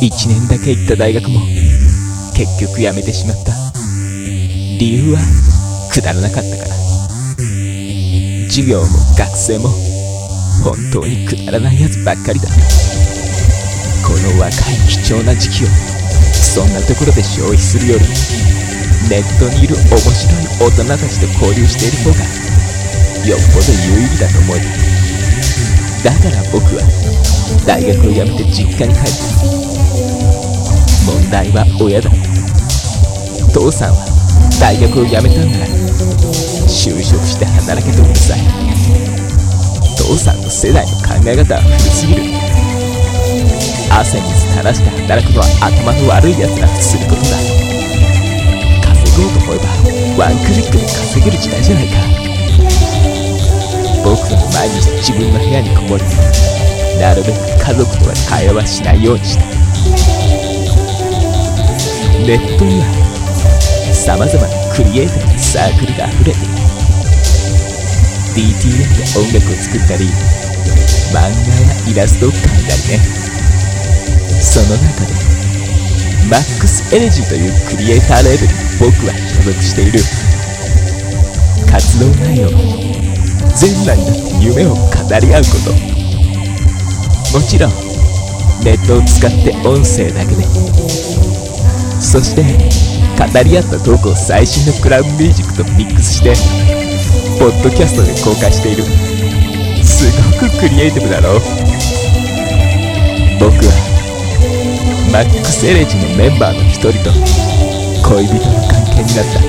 1年だけ行った大学も結局辞めてしまった。理由はくだらなかったから。授業も学生も本当にくだらないやつばっかりだ。この若い貴重な時期をそんなところで消費するよりネットにいる面白い大人たちと交流している方がよっぽど有意義だと思うだから僕は大学を辞めて実家に帰った。問題は親だ父さんは大学を辞めたんなら就職して働けとうるさい父さんの世代の考え方は古すぎる汗水垂らして働くのは頭の悪い奴らとすることだ稼ごうと思えばワンクリックで稼げる時代じゃないか僕は毎日自分の部屋にこもりなるべく家族とは会話はしないようにしたネットには様々なクリエイティブなサークルが溢れている。DTM で音楽を作ったり漫画やイラストを描いたりね。その中でマックスエネジーというクリエイターレベルに僕は所属している。活動内容全裸になって夢を語り合うこと。もちろんネットを使って音声だけでそして語り合ったトークを最新のクラウドミュージックとミックスしてポッドキャストで公開している。すごくクリエイティブだろう。僕はマックスエレジのメンバーの一人と恋人の関係になった。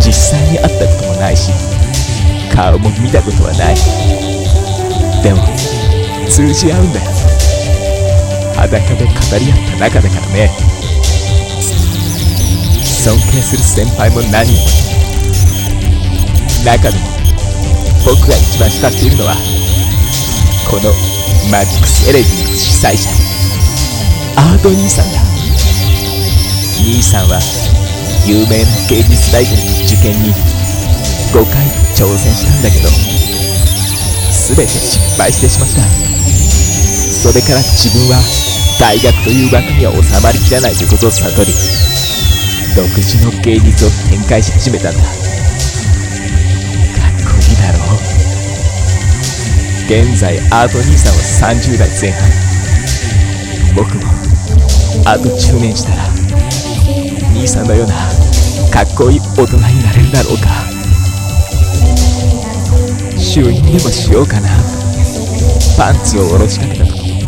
実際に会ったこともないし顔も見たことはない。でも通じ合うんだよ。裸で語り合った仲だからね。尊敬する先輩も何中でも僕が一番慕っているのはこのマジックス・エレジンの主催者アート兄さんだ。兄さんは有名な芸術大学の受験に5回挑戦したんだけど全て失敗してしまった。それから自分は大学という枠には収まりきらないということを悟り独自の芸術を展開し始めたんだ。かっこいいだろう。現在アート兄さんは30代前半。僕もあと10年したら兄さんのようなかっこいい大人になれるだろうか。収入でもしようかな。パンツを下ろしかけた時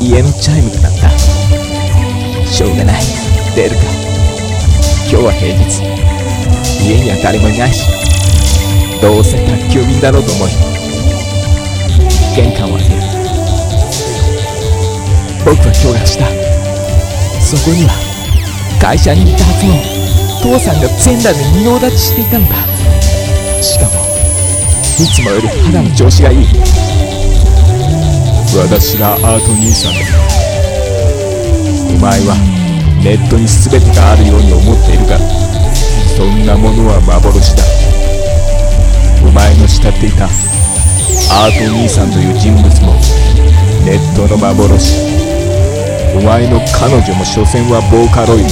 家のチャイムが鳴った。しょうがない。出るか。今日は平日。家には誰もいないしどうせ宅急便だろうと思い玄関を開ける。僕は今日がしたそこには会社にいたはずの父さんが全裸で仁王立ちしていたんだ。しかもいつもより肌の調子がいい。私がアート兄さんだ。お前はネットに全てがあるように思っているがそんなものは幻だ。お前の慕っていたアート兄さんという人物もネットの幻。お前の彼女も所詮はボーカロイド。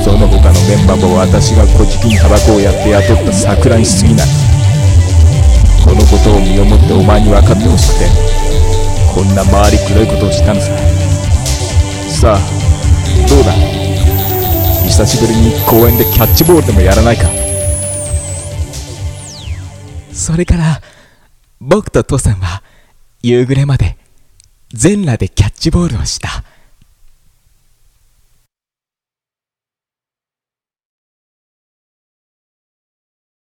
その他のメンバーも私が小じきにタバコをやって雇った桜に過ぎない。このことを身をもってお前に分かってほしくてこんな回りくどいことをしたのさ。さあどうだ？久しぶりに公園でキャッチボールでもやらないか？それから僕と父さんは夕暮れまで全裸でキャッチボールをした。